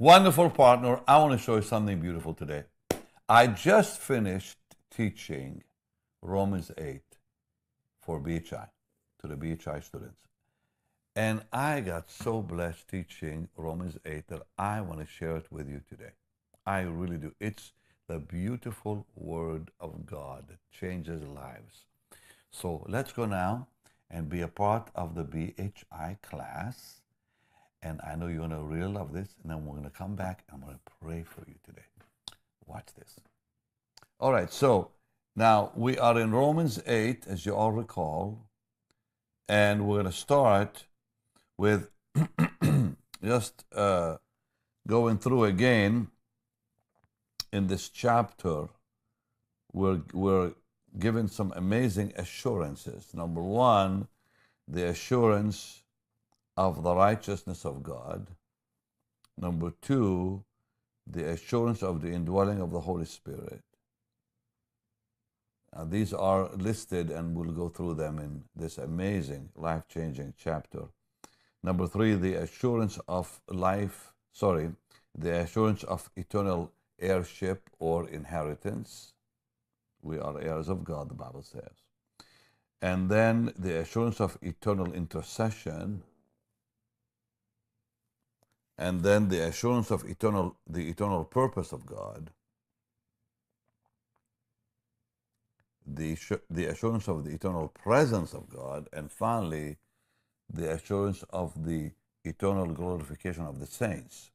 Wonderful partner, I want to show you something beautiful today. I just finished teaching Romans 8 for BHI, to the BHI students. And I got so blessed teaching Romans 8 that I want to share it with you today. I really do. It's the beautiful Word of God that changes lives. So let's go now and be a part of the BHI class. And I know you're going to really love this. And then we're going to come back and I'm going to pray for you today. Watch this. All right, so now we are in Romans 8, as you all recall. And we're going to start with just uh, going through again in this chapter. We're, we're given some amazing assurances. Number one, the assurance of the righteousness of God. Number two, the assurance of the indwelling of the Holy Spirit. Now, these are listed, and we'll go through them in this amazing, life changing chapter. Number three, the assurance of life, sorry, the assurance of eternal heirship or inheritance. We are heirs of God, the Bible says. And then the assurance of eternal intercession and then the assurance of eternal the eternal purpose of God, the, the assurance of the eternal presence of God, and finally, the assurance of the eternal glorification of the saints.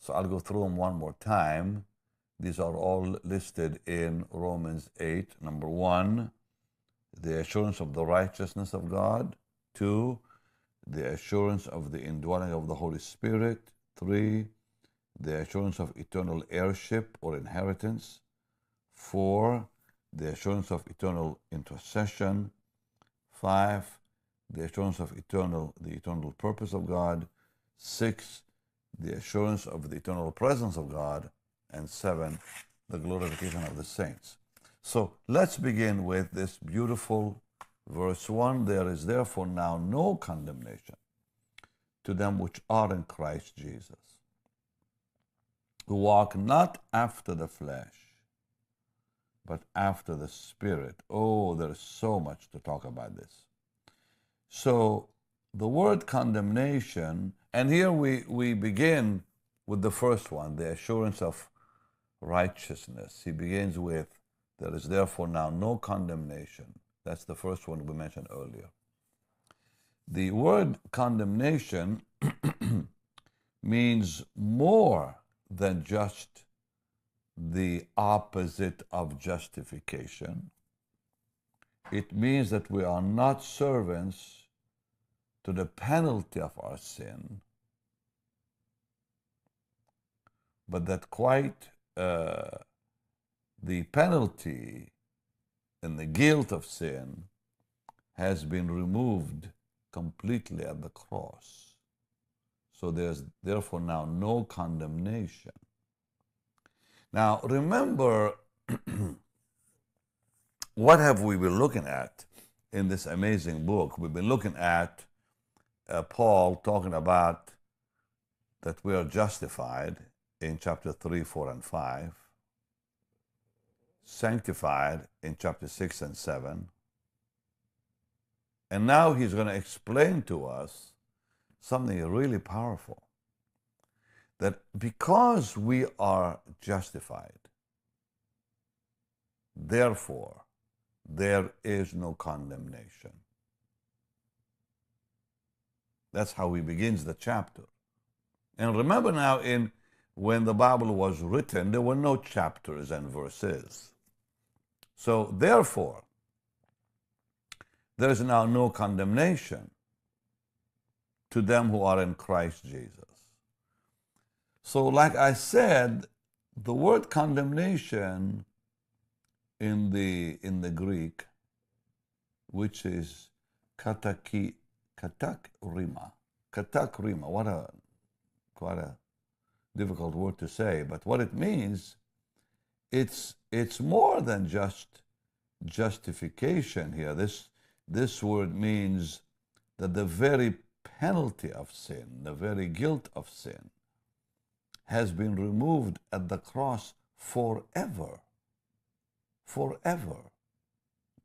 So I'll go through them one more time. These are all listed in Romans 8. Number one, the assurance of the righteousness of God. Two, the assurance of the indwelling of the Holy Spirit. Three, the assurance of eternal heirship or inheritance. Four, the assurance of eternal intercession. Five, the assurance of eternal, the eternal purpose of God. Six, the assurance of the eternal presence of God. And seven, the glorification of the saints. So let's begin with this beautiful verse 1 There is therefore now no condemnation to them which are in Christ Jesus, who walk not after the flesh, but after the Spirit. Oh, there's so much to talk about this. So, the word condemnation, and here we, we begin with the first one, the assurance of righteousness. He begins with, There is therefore now no condemnation. That's the first one we mentioned earlier. The word condemnation means more than just the opposite of justification. It means that we are not servants to the penalty of our sin, but that quite uh, the penalty and the guilt of sin has been removed completely at the cross. So there's therefore now no condemnation. Now remember, what have we been looking at in this amazing book? We've been looking at uh, Paul talking about that we are justified in chapter 3, 4, and 5, sanctified in chapter 6 and 7, and now he's going to explain to us something really powerful that because we are justified, therefore, there is no condemnation. That's how he begins the chapter. And remember now, in when the Bible was written, there were no chapters and verses. So therefore, there is now no condemnation to them who are in Christ Jesus. So, like I said, the word condemnation in the in the Greek, which is kataki katak rima, katakrima. What a quite a difficult word to say, but what it means, it's it's more than just justification here. This this word means that the very penalty of sin, the very guilt of sin, has been removed at the cross forever. Forever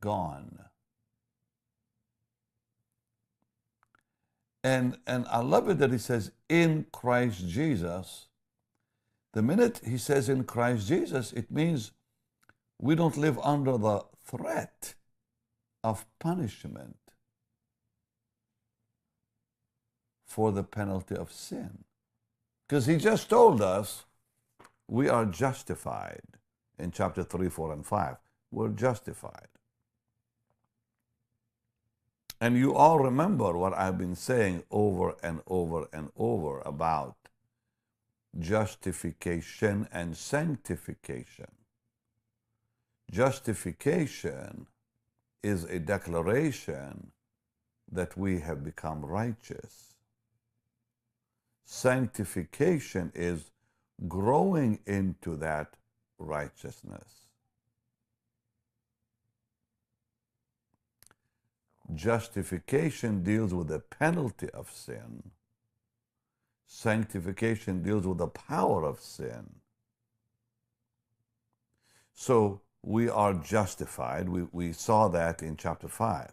gone. And, and I love it that he says, in Christ Jesus. The minute he says in Christ Jesus, it means we don't live under the threat of punishment for the penalty of sin. Because he just told us we are justified in chapter 3, 4, and 5. We're justified. And you all remember what I've been saying over and over and over about justification and sanctification. Justification is a declaration that we have become righteous. Sanctification is growing into that righteousness. Justification deals with the penalty of sin. Sanctification deals with the power of sin. So we are justified. We, we saw that in chapter 5.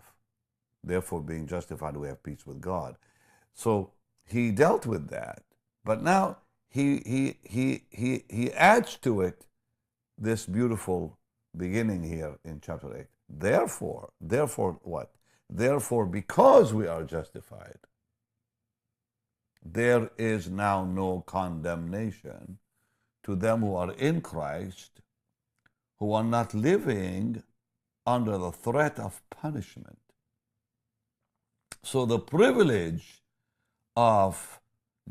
Therefore, being justified, we have peace with God. So he dealt with that. But now he, he, he, he, he adds to it this beautiful beginning here in chapter 8. Therefore, therefore what? Therefore, because we are justified, there is now no condemnation to them who are in Christ, who are not living under the threat of punishment. So the privilege of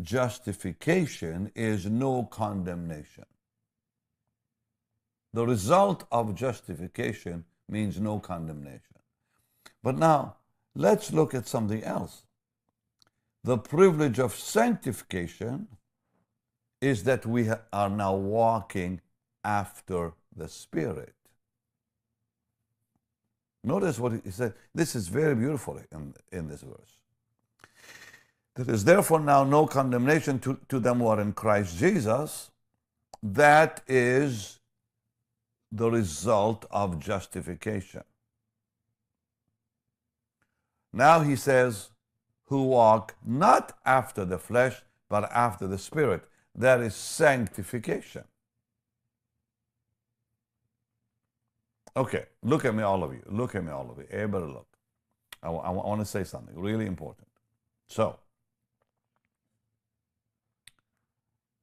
justification is no condemnation. The result of justification means no condemnation. But now, let's look at something else. The privilege of sanctification is that we are now walking after the Spirit. Notice what he said. This is very beautiful in, in this verse. There is therefore now no condemnation to, to them who are in Christ Jesus. That is the result of justification. Now he says, who walk not after the flesh, but after the Spirit. That is sanctification. Okay, look at me, all of you. Look at me, all of you. Everybody look. I, I, I want to say something really important. So,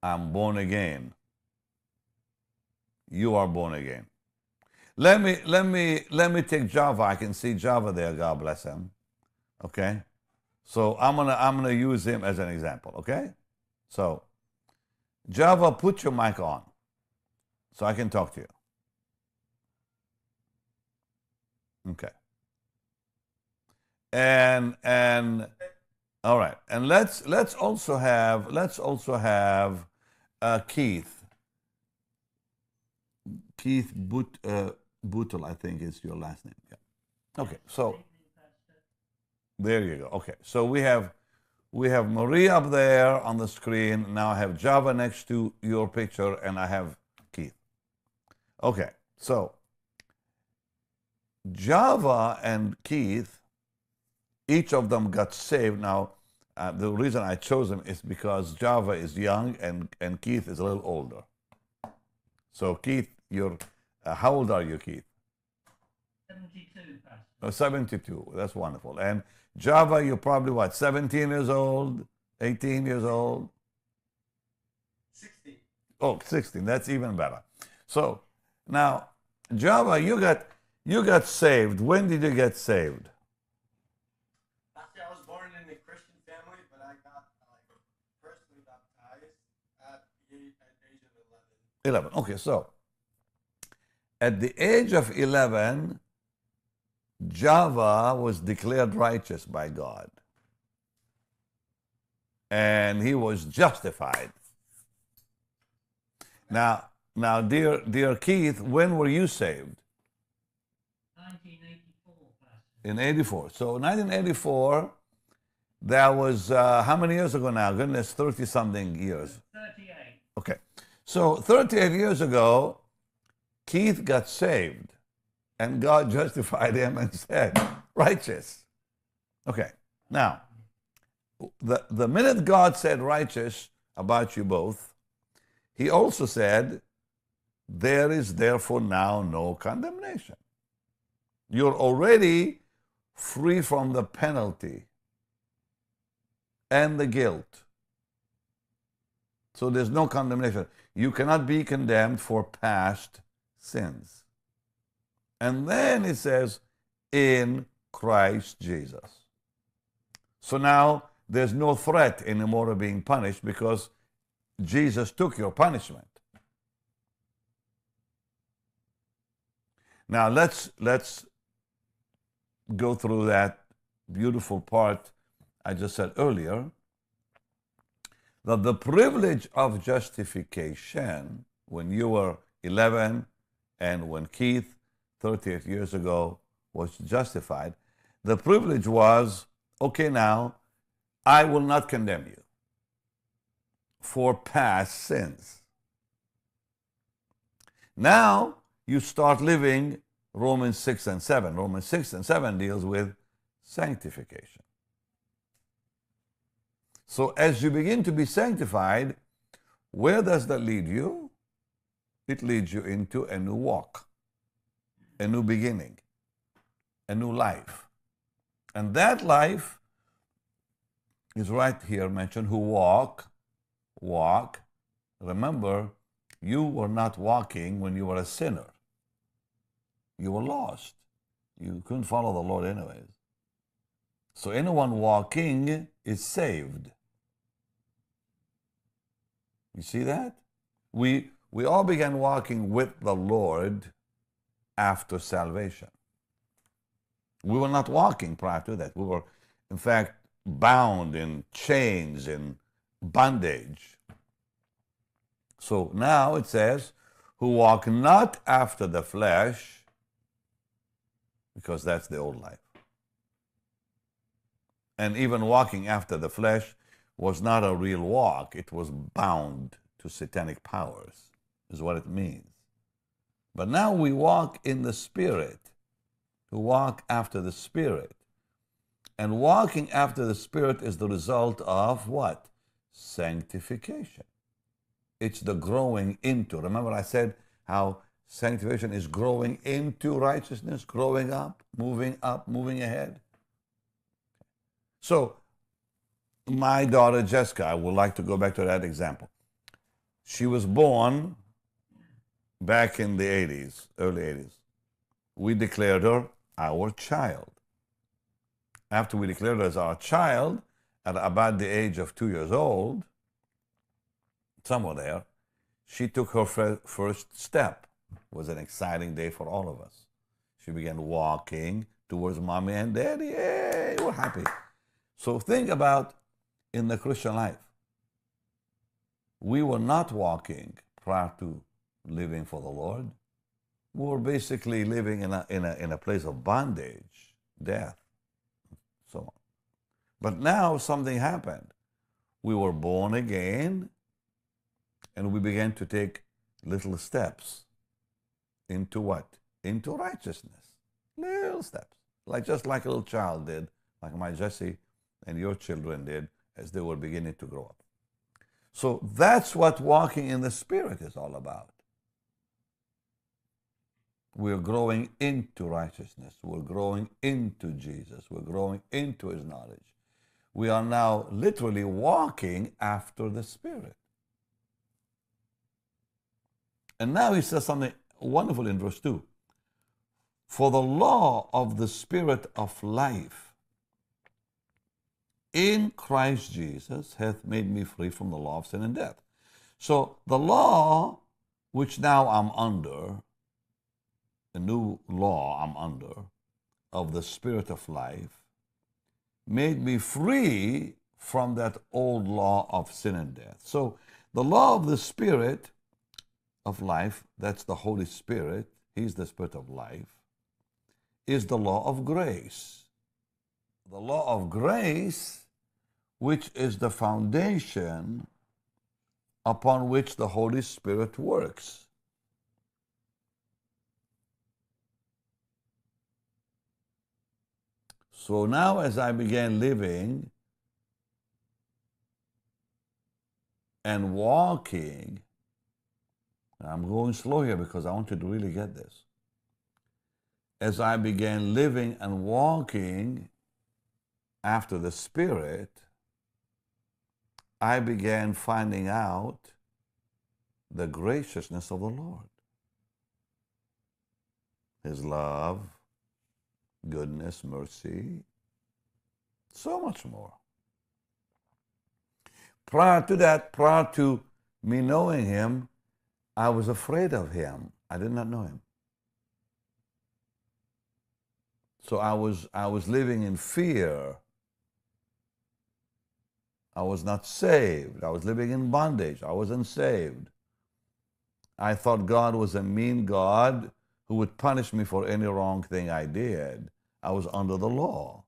I'm born again. You are born again. Let me let me let me take Java. I can see Java there. God bless him. Okay? So I'm gonna I'm gonna use him as an example, okay? So Java, put your mic on so I can talk to you. Okay. And and all right. And let's let's also have let's also have uh, Keith. Keith But uh, Bootle, I think is your last name. Yeah. Okay. So there you go. Okay, so we have we have Marie up there on the screen. Now I have Java next to your picture, and I have Keith. Okay, so Java and Keith, each of them got saved. Now, uh, the reason I chose them is because Java is young and, and Keith is a little older. So, Keith, you're, uh, how old are you, Keith? 72, Pastor. Oh, 72. That's wonderful. And Java, you're probably what, 17 years old, 18 years old? 60. Oh, 16. That's even better. So now, Java, you got you got saved. When did you get saved? Actually, I was born in a Christian family, but I got like personally baptized at the age, at the age of 11. 11. Okay, so at the age of 11, Java was declared righteous by God. And he was justified. Now, now, dear, dear Keith, when were you saved? 1984, In 84. So 1984, that was uh, how many years ago now? Goodness, 30 something years. 38. Okay. So 38 years ago, Keith got saved and God justified him and said, righteous. Okay. Now, the, the minute God said righteous about you both, he also said, there is therefore now no condemnation. You're already free from the penalty and the guilt. So there's no condemnation. You cannot be condemned for past sins. And then it says, in Christ Jesus. So now there's no threat anymore of being punished because Jesus took your punishment. Now let's let's go through that beautiful part I just said earlier that the privilege of justification when you were 11 and when Keith 38 years ago was justified, the privilege was okay, now I will not condemn you for past sins. Now you start living Romans 6 and 7. Romans 6 and 7 deals with sanctification. So as you begin to be sanctified, where does that lead you? It leads you into a new walk, a new beginning, a new life. And that life is right here mentioned who walk, walk. Remember, you were not walking when you were a sinner. You were lost. You couldn't follow the Lord anyways. So anyone walking is saved. You see that? We, we all began walking with the Lord after salvation. We were not walking prior to that. We were, in fact, bound in chains, in bondage. So now it says, who walk not after the flesh, because that's the old life. And even walking after the flesh was not a real walk, it was bound to satanic powers, is what it means. But now we walk in the Spirit, who walk after the Spirit. And walking after the Spirit is the result of what? Sanctification. It's the growing into. Remember, I said how sanctification is growing into righteousness, growing up, moving up, moving ahead. So, my daughter Jessica, I would like to go back to that example. She was born back in the 80s, early 80s. We declared her our child. After we declared her as our child, at about the age of two years old, somewhere there, she took her first step. It was an exciting day for all of us. She began walking towards mommy and daddy. Yay, we're happy. So think about in the Christian life. We were not walking prior to living for the Lord. We were basically living in a, in a, in a place of bondage, death, so on. But now something happened. We were born again and we began to take little steps into what? Into righteousness. Little steps. Like just like a little child did, like my Jesse and your children did as they were beginning to grow up. So that's what walking in the Spirit is all about. We're growing into righteousness. We're growing into Jesus. We're growing into His knowledge. We are now literally walking after the Spirit. And now He says something wonderful in verse 2 For the law of the Spirit of life in Christ Jesus hath made me free from the law of sin and death. So the law which now I'm under, the new law I'm under, of the Spirit of life, made me free from that old law of sin and death. So the law of the Spirit of life, that's the Holy Spirit, He's the Spirit of life, is the law of grace. The law of grace which is the foundation upon which the Holy Spirit works. So now, as I began living and walking, I'm going slow here because I want you to really get this. As I began living and walking after the Spirit, I began finding out the graciousness of the Lord. His love, goodness, mercy, so much more. Prior to that, prior to me knowing him, I was afraid of him. I did not know him. So I was, I was living in fear. I was not saved. I was living in bondage. I wasn't saved. I thought God was a mean God who would punish me for any wrong thing I did. I was under the law.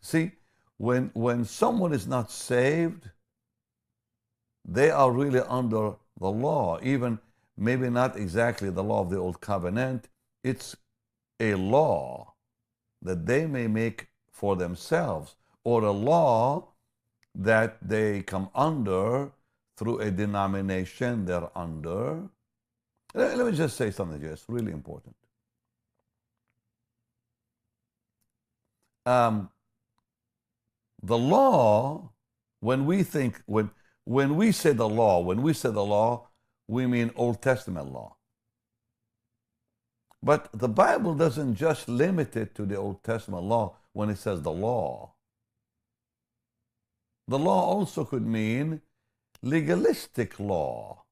See, when, when someone is not saved, they are really under the law, even maybe not exactly the law of the old covenant. It's a law that they may make for themselves, or a law that they come under through a denomination they're under. Let, me just say something here. It's really important. Um, the law, when we think, when, when we say the law, when we say the law, we mean Old Testament law. But the Bible doesn't just limit it to the Old Testament law when it says the law. The law also could mean legalistic law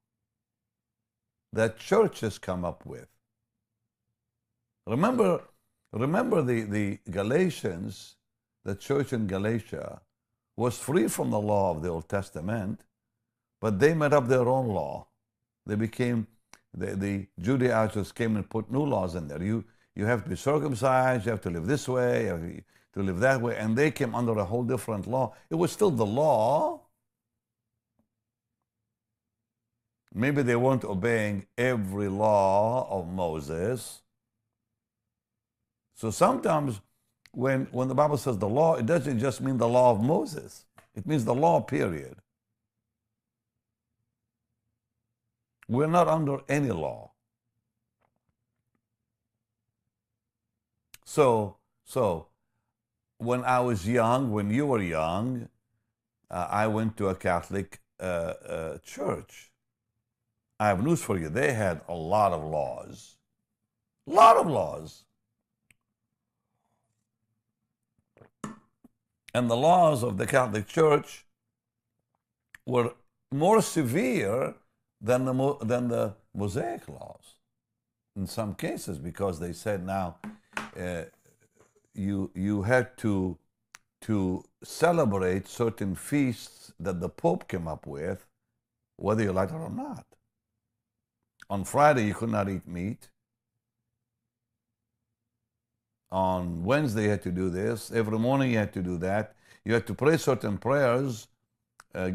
that churches come up with. Remember, remember the, the Galatians, the church in Galatia was free from the law of the Old Testament, but they made up their own law. They became, the, the Judaizers came and put new laws in there. You, you have to be circumcised, you have to live this way, to live that way, and they came under a whole different law. It was still the law, Maybe they weren't obeying every law of Moses. So sometimes when, when the Bible says the law, it doesn't just mean the law of Moses, it means the law, period. We're not under any law. So, so when I was young, when you were young, uh, I went to a Catholic uh, uh, church. I have news for you. They had a lot of laws. A lot of laws. And the laws of the Catholic Church were more severe than the, than the Mosaic laws in some cases because they said now uh, you, you had to, to celebrate certain feasts that the Pope came up with, whether you liked it or not. On Friday, you could not eat meat. On Wednesday, you had to do this. Every morning, you had to do that. You had to pray certain prayers, uh,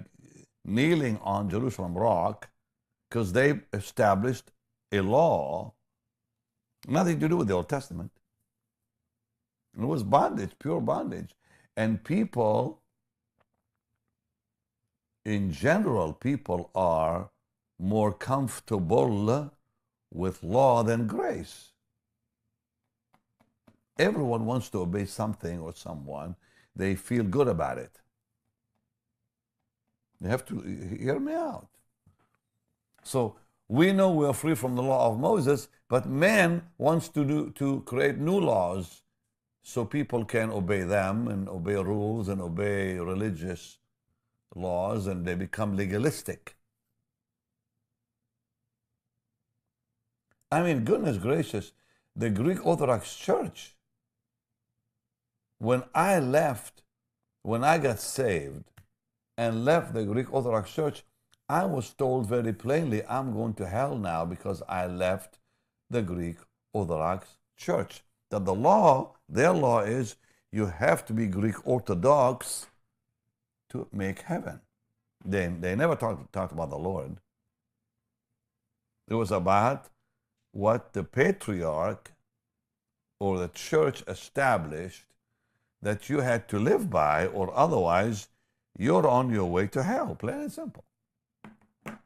kneeling on Jerusalem Rock, because they established a law, nothing to do with the Old Testament. It was bondage, pure bondage. And people, in general, people are more comfortable with law than grace. Everyone wants to obey something or someone, they feel good about it. You have to hear me out. So we know we are free from the law of Moses, but man wants to do to create new laws so people can obey them and obey rules and obey religious laws and they become legalistic. I mean, goodness gracious, the Greek Orthodox Church, when I left, when I got saved and left the Greek Orthodox Church, I was told very plainly, I'm going to hell now because I left the Greek Orthodox Church. That the law, their law is you have to be Greek Orthodox to make heaven. They, they never talked, talked about the Lord. It was about what the patriarch or the church established that you had to live by, or otherwise you're on your way to hell, plain and simple. There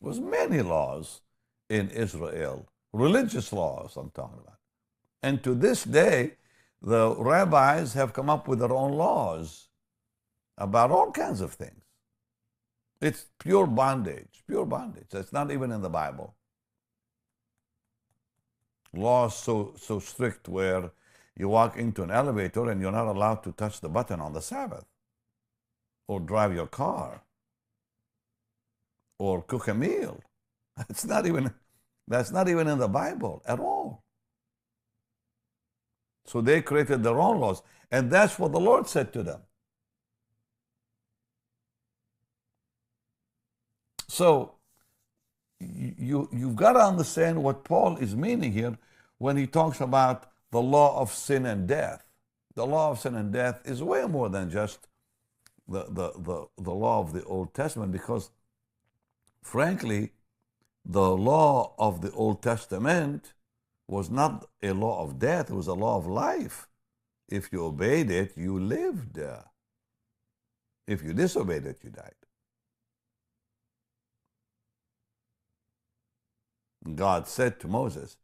was many laws in Israel, religious laws I'm talking about. And to this day, the rabbis have come up with their own laws about all kinds of things. It's pure bondage, pure bondage. It's not even in the Bible. Laws so so strict where you walk into an elevator and you're not allowed to touch the button on the Sabbath, or drive your car, or cook a meal. It's not even that's not even in the Bible at all. So they created their own laws, and that's what the Lord said to them. So you, you've got to understand what Paul is meaning here when he talks about the law of sin and death. The law of sin and death is way more than just the, the, the, the law of the Old Testament because, frankly, the law of the Old Testament was not a law of death, it was a law of life. If you obeyed it, you lived. If you disobeyed it, you died. God said to Moses,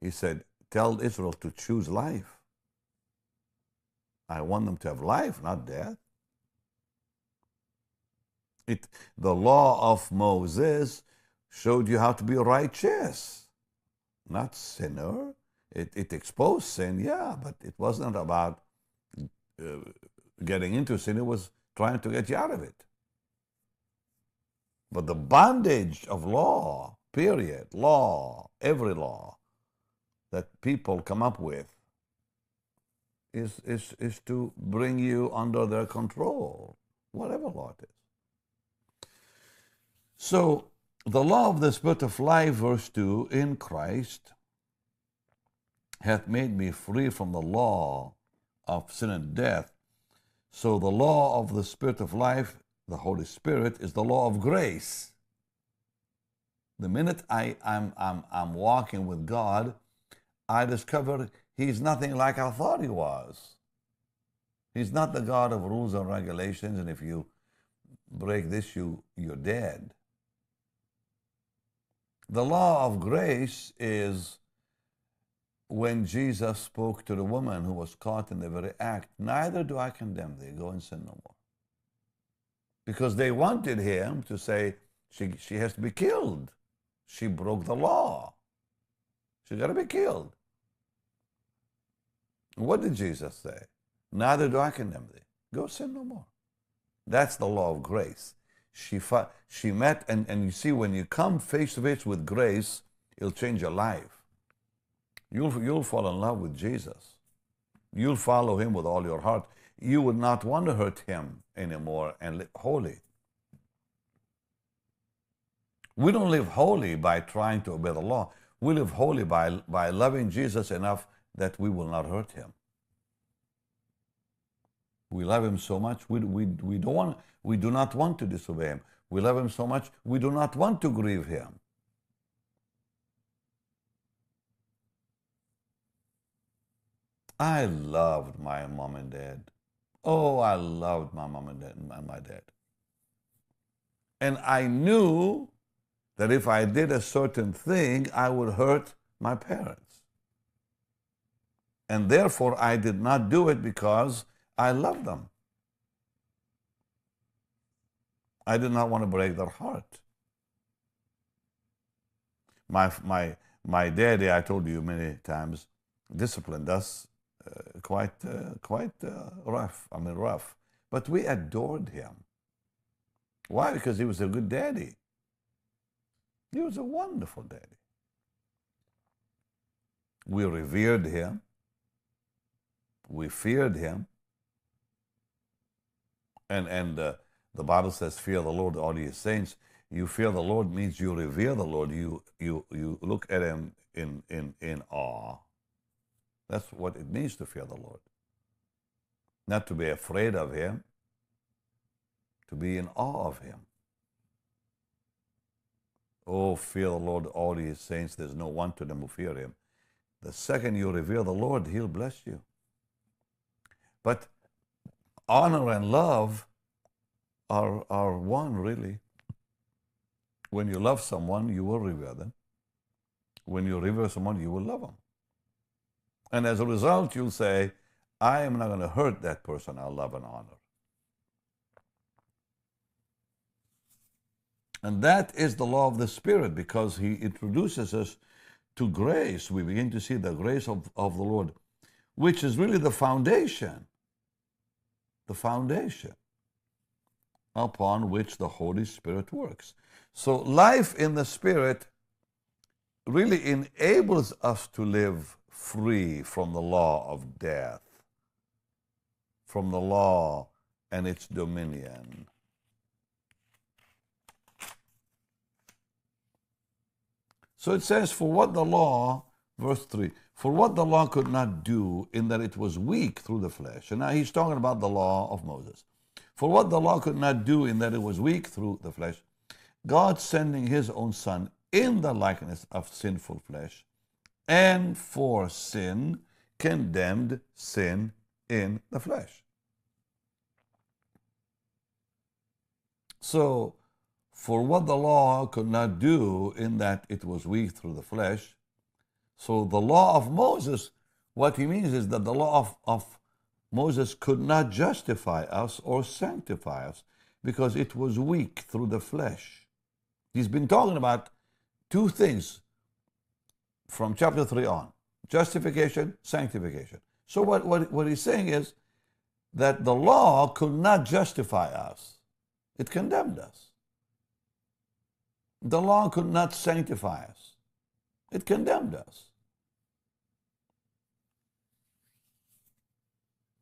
He said, Tell Israel to choose life. I want them to have life, not death. It, the law of Moses showed you how to be righteous, not sinner. It, it exposed sin, yeah, but it wasn't about uh, getting into sin, it was trying to get you out of it. But the bondage of law period, law, every law that people come up with is, is, is to bring you under their control, whatever law it is. So, the law of the Spirit of life, verse 2, in Christ hath made me free from the law of sin and death. So, the law of the Spirit of life, the Holy Spirit, is the law of grace the minute I, I'm, I'm, I'm walking with God, I discover He's nothing like I thought He was. He's not the God of rules and regulations, and if you break this, you, you're dead. The law of grace is when Jesus spoke to the woman who was caught in the very act, Neither do I condemn thee, go and sin no more. Because they wanted him to say she, she has to be killed. She broke the law. She got to be killed. What did Jesus say? Neither do I condemn thee. Go sin no more. That's the law of grace. She, she met, and, and you see, when you come face to face with grace, it'll change your life. You'll, you'll fall in love with Jesus. You'll follow him with all your heart. You would not want to hurt him anymore and live holy. We don't live holy by trying to obey the law. We live holy by, by loving Jesus enough that we will not hurt him. We love him so much, we, we, we, don't want, we do not want to disobey him. We love him so much, we do not want to grieve him. I loved my mom and dad. Oh, I loved my mom and dad and my dad. And I knew that if I did a certain thing, I would hurt my parents. And therefore, I did not do it because I love them. I did not want to break their heart. My, my, my daddy, I told you many times, disciplined us uh, quite, uh, quite uh, rough. I mean, rough. But we adored him. Why? Because he was a good daddy. He was a wonderful daddy. We revered him. We feared him. And, and uh, the Bible says, Fear the Lord, all ye saints. You fear the Lord means you revere the Lord. You, you, you look at him in, in, in awe. That's what it means to fear the Lord. Not to be afraid of him, to be in awe of Him. Oh, fear the Lord, all His saints. There's no one to them who fear Him. The second you revere the Lord, He'll bless you. But honor and love are, are one, really. When you love someone, you will revere them. When you revere someone, you will love them. And as a result, you'll say, I am not going to hurt that person I love and honor. And that is the law of the Spirit because He introduces us to grace. We begin to see the grace of, of the Lord, which is really the foundation. The foundation upon which the Holy Spirit works. So, life in the Spirit really enables us to live free from the law of death, from the law and its dominion. So it says, For what the law, verse 3, for what the law could not do in that it was weak through the flesh. And now he's talking about the law of Moses. For what the law could not do in that it was weak through the flesh, God sending his own Son in the likeness of sinful flesh, and for sin condemned sin in the flesh. So, for what the law could not do in that it was weak through the flesh, so the law of Moses, what he means is that the law of, of Moses could not justify us or sanctify us because it was weak through the flesh. He's been talking about two things from chapter 3 on justification, sanctification. So, what, what, what he's saying is that the law could not justify us, it condemned us. The law could not sanctify us, it condemned us.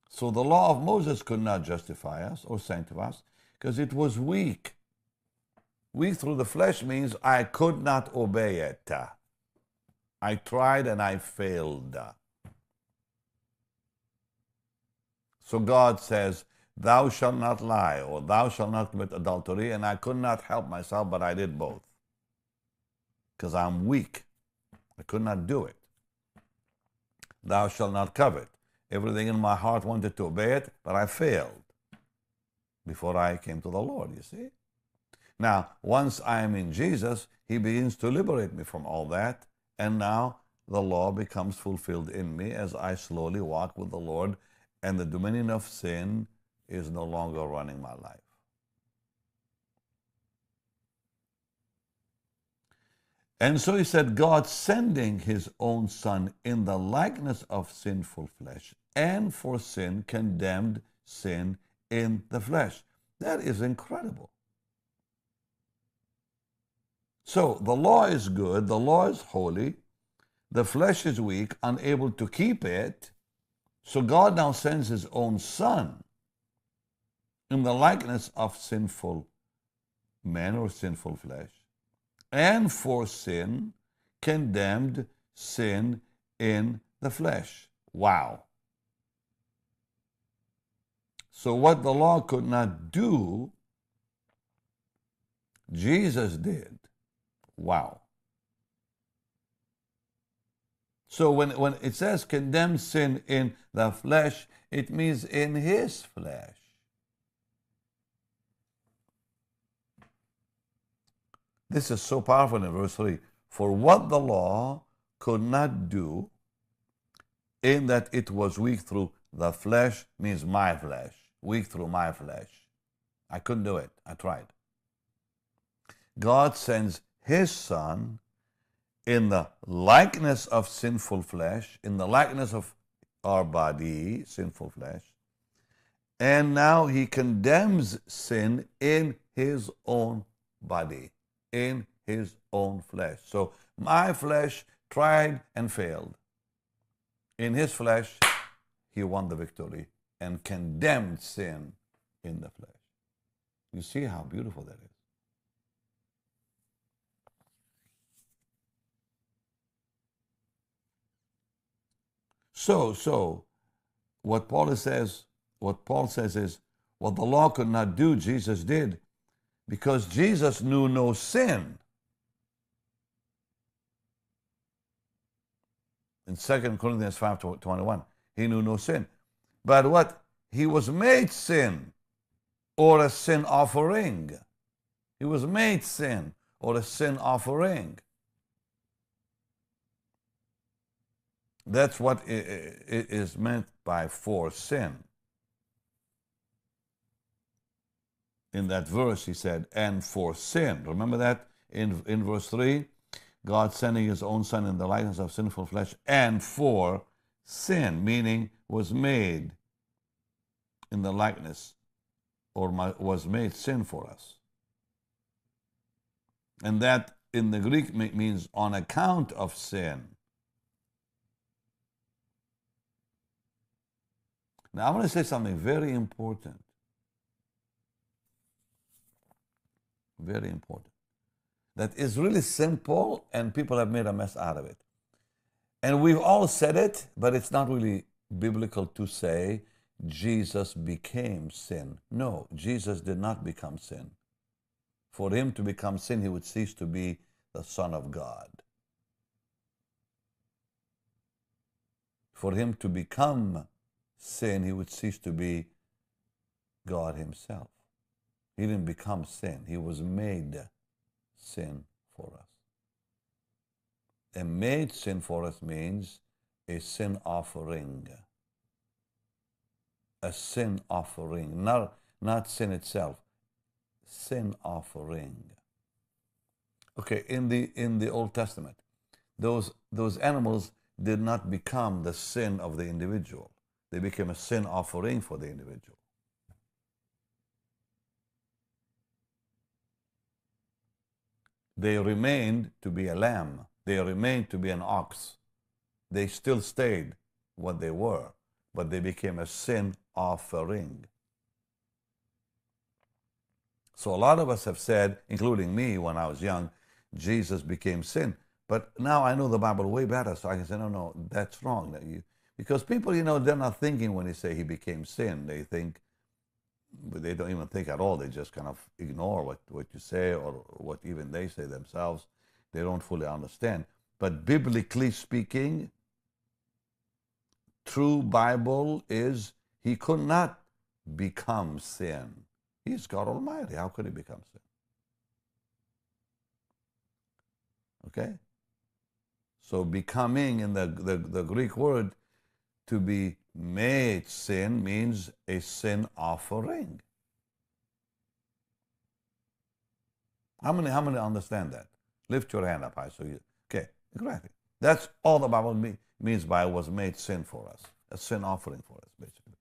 So the law of Moses could not justify us or sanctify us because it was weak. Weak through the flesh means I could not obey it. I tried and I failed. So God says, Thou shalt not lie, or thou shalt not commit adultery, and I could not help myself, but I did both. Because I'm weak. I could not do it. Thou shalt not covet. Everything in my heart wanted to obey it, but I failed before I came to the Lord, you see? Now, once I am in Jesus, He begins to liberate me from all that, and now the law becomes fulfilled in me as I slowly walk with the Lord, and the dominion of sin is no longer running my life. And so he said, God sending his own son in the likeness of sinful flesh, and for sin condemned sin in the flesh. That is incredible. So the law is good, the law is holy, the flesh is weak, unable to keep it. So God now sends his own son in the likeness of sinful men or sinful flesh and for sin condemned sin in the flesh. Wow. So, what the law could not do, Jesus did. Wow. So, when, when it says condemn sin in the flesh, it means in his flesh. This is so powerful in verse 3. For what the law could not do, in that it was weak through the flesh, means my flesh, weak through my flesh. I couldn't do it. I tried. God sends His Son in the likeness of sinful flesh, in the likeness of our body, sinful flesh, and now He condemns sin in His own body in his own flesh. So my flesh tried and failed. In his flesh, he won the victory and condemned sin in the flesh. You see how beautiful that is. So, so, what Paul says, what Paul says is, What the law could not do, Jesus did. Because Jesus knew no sin. In 2 Corinthians 5 21, he knew no sin. But what? He was made sin or a sin offering. He was made sin or a sin offering. That's what is meant by for sin. In that verse, he said, and for sin. Remember that in, in verse 3? God sending his own son in the likeness of sinful flesh and for sin, meaning was made in the likeness or was made sin for us. And that in the Greek means on account of sin. Now, I want to say something very important. Very important. That is really simple, and people have made a mess out of it. And we've all said it, but it's not really biblical to say Jesus became sin. No, Jesus did not become sin. For him to become sin, he would cease to be the Son of God. For him to become sin, he would cease to be God himself. He didn't become sin, he was made sin for us. And made sin for us means a sin offering. A sin offering, not, not sin itself, sin offering. Okay, in the in the Old Testament, those those animals did not become the sin of the individual. They became a sin offering for the individual. They remained to be a lamb. They remained to be an ox. They still stayed what they were, but they became a sin offering. So a lot of us have said, including me when I was young, Jesus became sin. But now I know the Bible way better, so I can say, no, no, that's wrong. Because people, you know, they're not thinking when they say he became sin. They think, they don't even think at all. They just kind of ignore what, what you say or what even they say themselves. They don't fully understand. But biblically speaking, true Bible is he could not become sin. He's God Almighty. How could he become sin? Okay? So becoming in the, the, the Greek word to be made sin means a sin offering. How many, how many understand that? Lift your hand up high so you, okay, exactly. That's all the Bible means by was made sin for us, a sin offering for us, basically.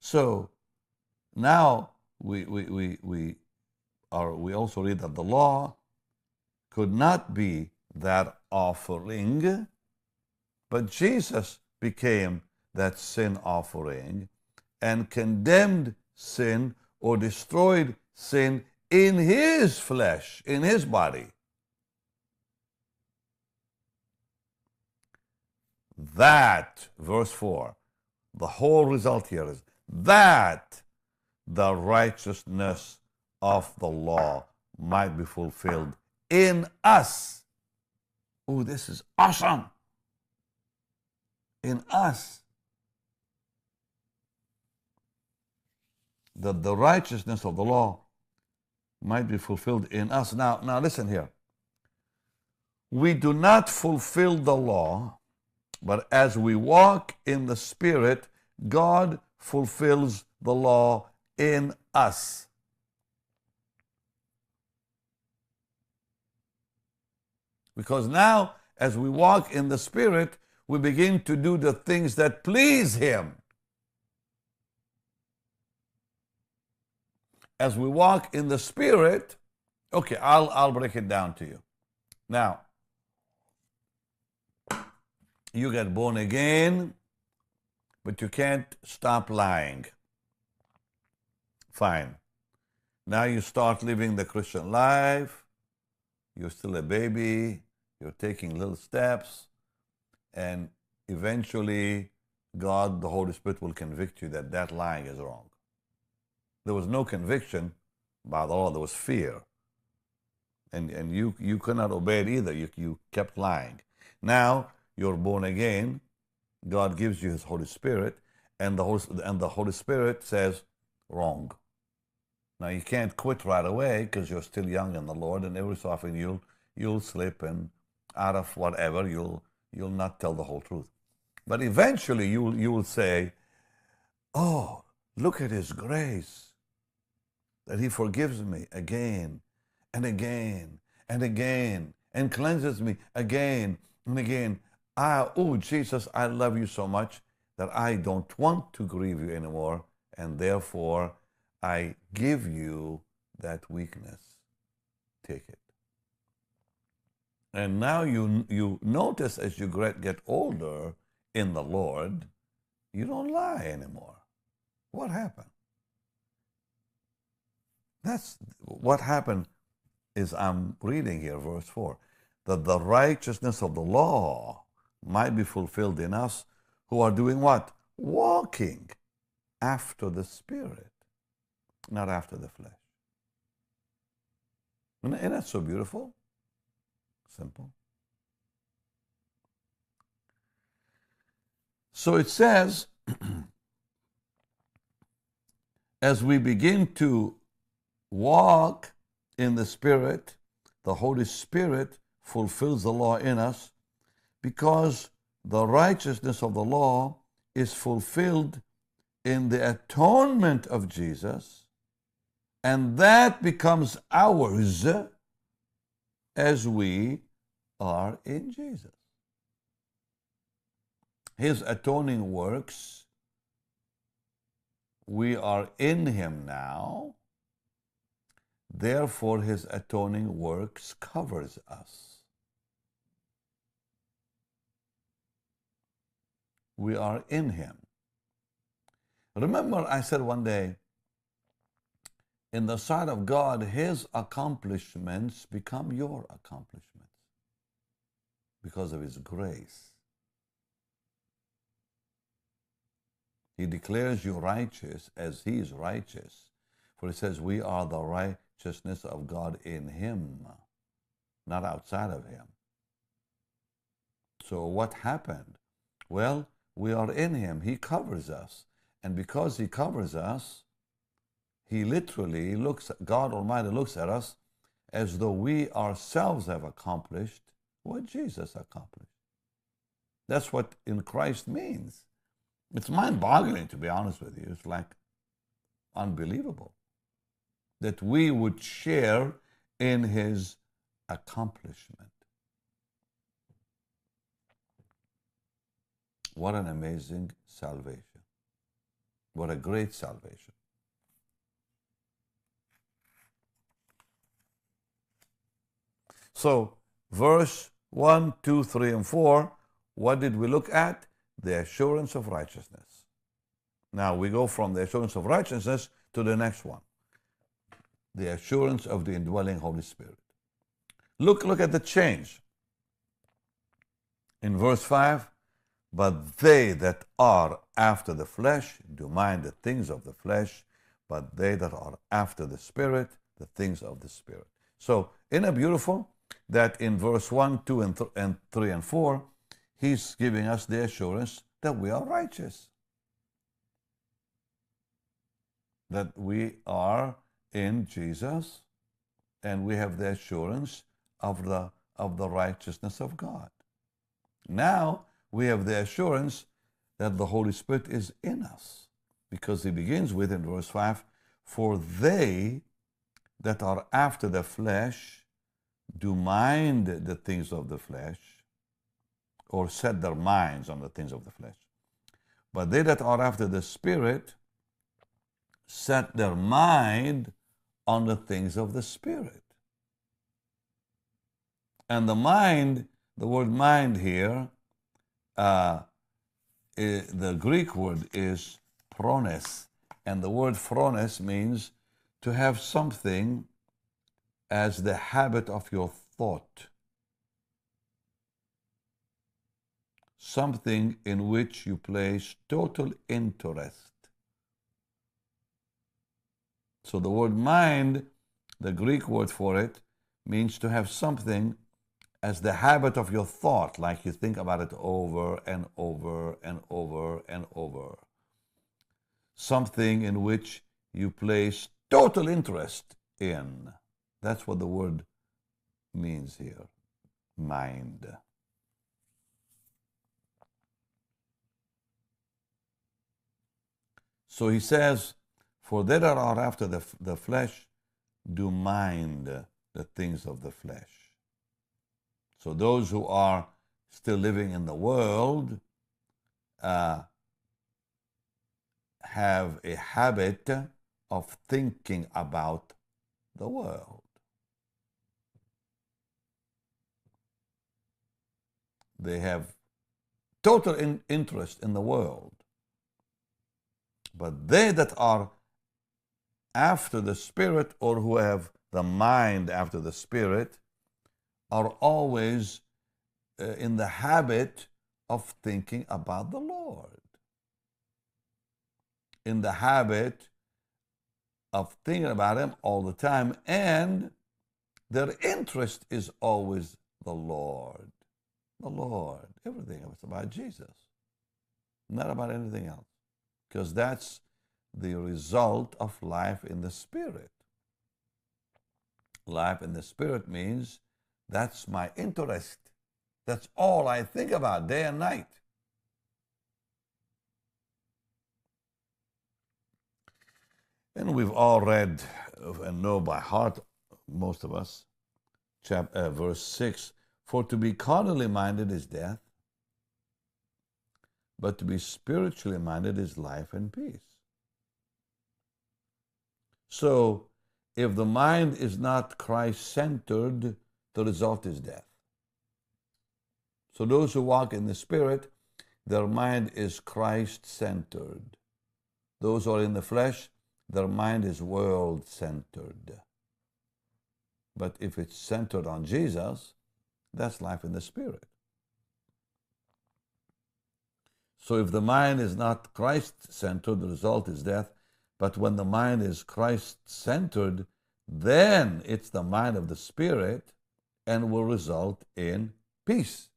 So now we, we, we, we, are, we also read that the law could not be that offering, but Jesus became that sin offering and condemned sin or destroyed sin in his flesh, in his body. That, verse 4, the whole result here is that the righteousness of the law might be fulfilled in us oh, this is awesome in us. That the righteousness of the law might be fulfilled in us. Now, now listen here. We do not fulfill the law, but as we walk in the Spirit, God fulfills the law in us. Because now, as we walk in the Spirit, we begin to do the things that please Him. As we walk in the Spirit, okay, I'll, I'll break it down to you. Now, you get born again, but you can't stop lying. Fine. Now you start living the Christian life. You're still a baby. You're taking little steps, and eventually God, the Holy Spirit, will convict you that that lying is wrong. There was no conviction by the law, there was fear. And, and you, you could not obey it either. You, you kept lying. Now you're born again. God gives you His Holy Spirit, and the Holy, and the Holy Spirit says, wrong. Now you can't quit right away because you're still young in the Lord, and every so often you'll you'll slip and out of whatever you'll you'll not tell the whole truth. But eventually you you will say, "Oh, look at His grace, that He forgives me again and again and again and cleanses me again and again." Ah, oh Jesus, I love you so much that I don't want to grieve you anymore, and therefore I give you that weakness. Take it. And now you, you notice as you get older in the Lord, you don't lie anymore. What happened? That's what happened is I'm reading here, verse 4, that the righteousness of the law might be fulfilled in us who are doing what? Walking after the Spirit not after the flesh. Isn't that so beautiful? Simple. So it says, as we begin to walk in the Spirit, the Holy Spirit fulfills the law in us because the righteousness of the law is fulfilled in the atonement of Jesus and that becomes ours as we are in Jesus. His atoning works, we are in Him now. Therefore, His atoning works covers us. We are in Him. Remember, I said one day, in the sight of God, his accomplishments become your accomplishments because of his grace. He declares you righteous as he is righteous. For he says, We are the righteousness of God in him, not outside of him. So, what happened? Well, we are in him. He covers us. And because he covers us, he literally looks, at God Almighty looks at us as though we ourselves have accomplished what Jesus accomplished. That's what in Christ means. It's mind boggling, to be honest with you. It's like unbelievable that we would share in his accomplishment. What an amazing salvation. What a great salvation. So, verse 1, 2, 3, and 4, what did we look at? The assurance of righteousness. Now we go from the assurance of righteousness to the next one the assurance of the indwelling Holy Spirit. Look, look at the change. In verse 5, but they that are after the flesh do mind the things of the flesh, but they that are after the Spirit, the things of the Spirit. So, in a beautiful? That in verse 1, 2, and, th- and 3 and 4, he's giving us the assurance that we are righteous. That we are in Jesus and we have the assurance of the, of the righteousness of God. Now we have the assurance that the Holy Spirit is in us because he begins with in verse 5 For they that are after the flesh do mind the things of the flesh or set their minds on the things of the flesh. But they that are after the Spirit set their mind on the things of the Spirit. And the mind, the word mind here, uh, the Greek word is phrones. And the word phrones means to have something as the habit of your thought. something in which you place total interest. So the word mind, the Greek word for it, means to have something as the habit of your thought, like you think about it over and over and over and over. Something in which you place total interest in. That's what the word means here mind. So he says, For they that are after the, the flesh do mind the things of the flesh. So those who are still living in the world uh, have a habit of thinking about the world. They have total in interest in the world. But they that are after the Spirit or who have the mind after the Spirit are always uh, in the habit of thinking about the Lord. In the habit of thinking about Him all the time, and their interest is always the Lord. The Lord. Everything is about Jesus, not about anything else because that's the result of life in the Spirit. Life in the Spirit means that's my interest. That's all I think about day and night. And we've all read and know by heart, most of us, chapter, uh, verse 6 For to be carnally minded is death, but to be spiritually minded is life and peace. So, if the mind is not Christ centered, the result is death. So, those who walk in the Spirit, their mind is Christ centered. Those who are in the flesh, their mind is world centered. But if it's centered on Jesus, that's life in the Spirit. So if the mind is not Christ centered, the result is death. But when the mind is Christ centered, then it's the mind of the Spirit and will result in peace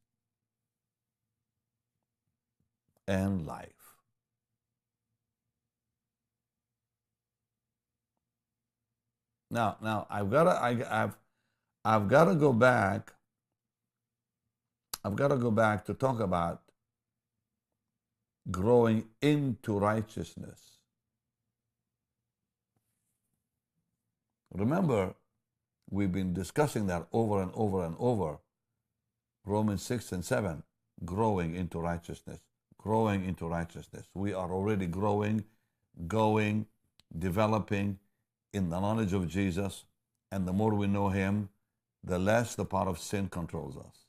and life. Now, now I've got to, I, I've, I've got to go back. I've got to go back to talk about growing into righteousness. Remember, we've been discussing that over and over and over. Romans 6 and 7, growing into righteousness, growing into righteousness. We are already growing, going, developing in the knowledge of Jesus, and the more we know Him, the less the power of sin controls us.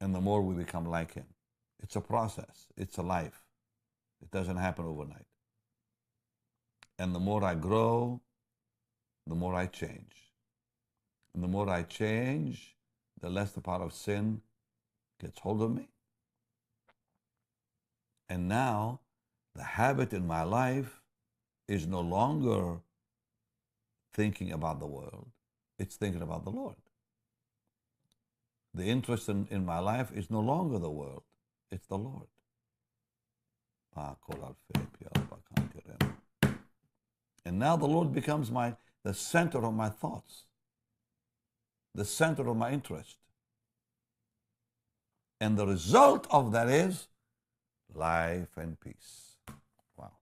And the more we become like Him. It's a process, it's a life. It doesn't happen overnight. And the more I grow, the more I change. And the more I change, the less the power of sin gets hold of me. And now, the habit in my life is no longer thinking about the world, it's thinking about the Lord. The interest in, in my life is no longer the world, it's the Lord. Ah, and now the Lord becomes my the center of my thoughts, the center of my interest. And the result of that is life and peace. Wow.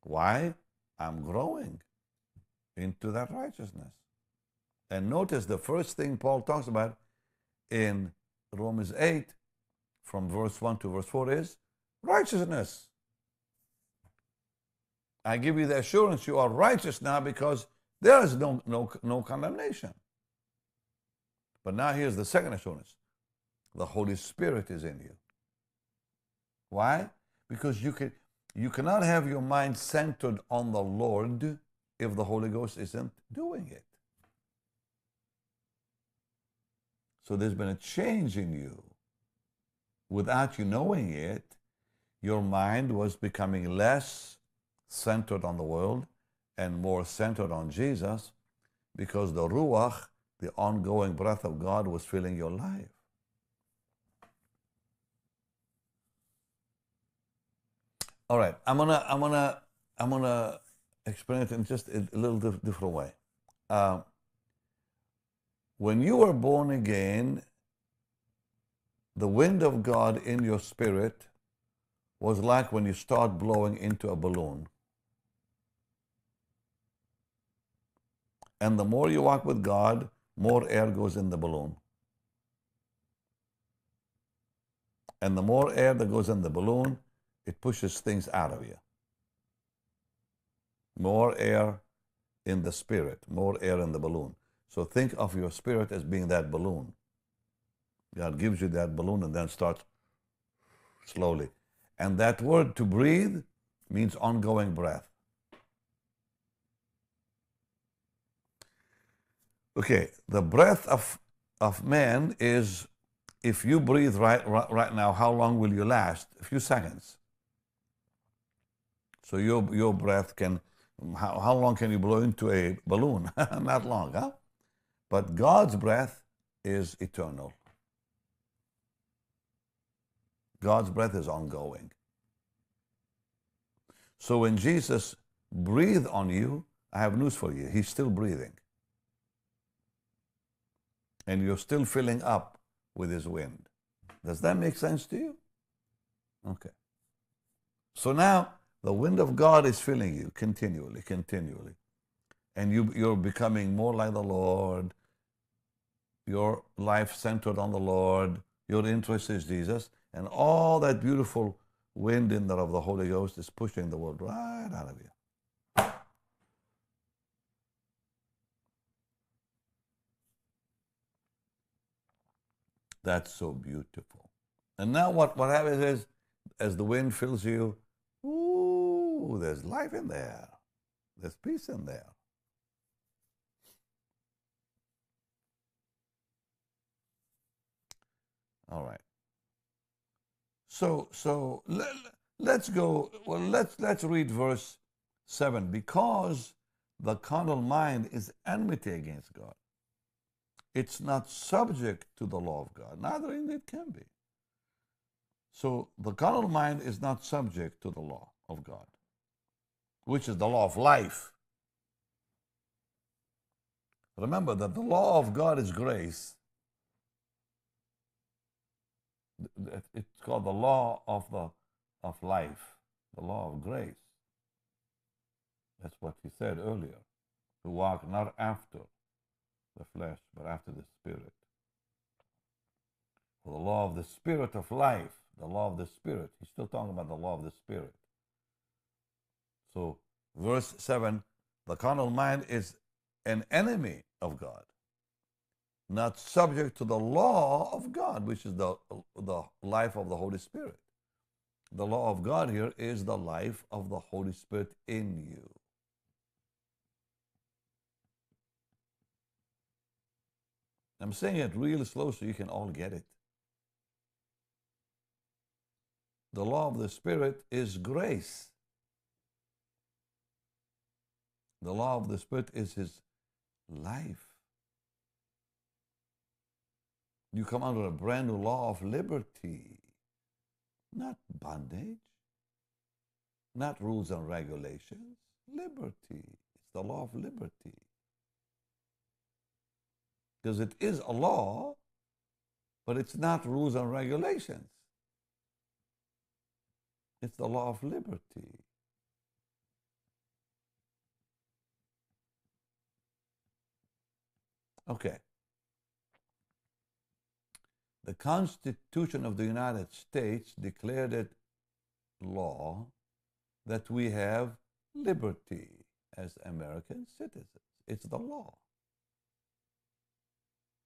Why? I'm growing into that righteousness. And notice the first thing Paul talks about in Romans 8, from verse 1 to verse 4, is righteousness. I give you the assurance you are righteous now because there is no, no, no condemnation. But now here's the second assurance the Holy Spirit is in you. Why? Because you, can, you cannot have your mind centered on the Lord if the Holy Ghost isn't doing it. So there's been a change in you. Without you knowing it, your mind was becoming less centered on the world and more centered on Jesus because the Ruach, the ongoing breath of God, was filling your life. All right, I'm gonna, I'm gonna, I'm gonna explain it in just a little dif- different way. Uh, when you were born again, the wind of God in your spirit was like when you start blowing into a balloon. And the more you walk with God, more air goes in the balloon. And the more air that goes in the balloon, it pushes things out of you. More air in the spirit, more air in the balloon. So think of your spirit as being that balloon. God gives you that balloon and then starts slowly. And that word to breathe means ongoing breath. Okay, the breath of, of man is if you breathe right, right, right now, how long will you last? A few seconds. So your, your breath can, how, how long can you blow into a balloon? Not long, huh? But God's breath is eternal. God's breath is ongoing. So when Jesus breathed on you, I have news for you. He's still breathing. And you're still filling up with his wind. Does that make sense to you? Okay. So now the wind of God is filling you continually, continually. And you, you're becoming more like the Lord. Your life centered on the Lord. Your interest is Jesus. And all that beautiful wind in there of the Holy Ghost is pushing the world right out of you. That's so beautiful. And now what, what happens is, as the wind fills you, ooh, there's life in there. There's peace in there. All right. So, so let, let's go. Well, let's let's read verse seven. Because the carnal mind is enmity against God. It's not subject to the law of God. Neither indeed can be. So the carnal mind is not subject to the law of God, which is the law of life. Remember that the law of God is grace. It's called the law of the of life, the law of grace. That's what he said earlier. To walk not after the flesh, but after the spirit. For the law of the spirit of life, the law of the spirit. He's still talking about the law of the spirit. So, verse 7 the carnal mind is an enemy of God, not subject to the law of God, which is the, the life of the Holy Spirit. The law of God here is the life of the Holy Spirit in you. I'm saying it really slow so you can all get it. The law of the Spirit is grace. The law of the Spirit is His life. You come under a brand new law of liberty, not bondage, not rules and regulations. Liberty. It's the law of liberty. Because it is a law, but it's not rules and regulations. It's the law of liberty. Okay. The Constitution of the United States declared it law that we have liberty as American citizens. It's the law.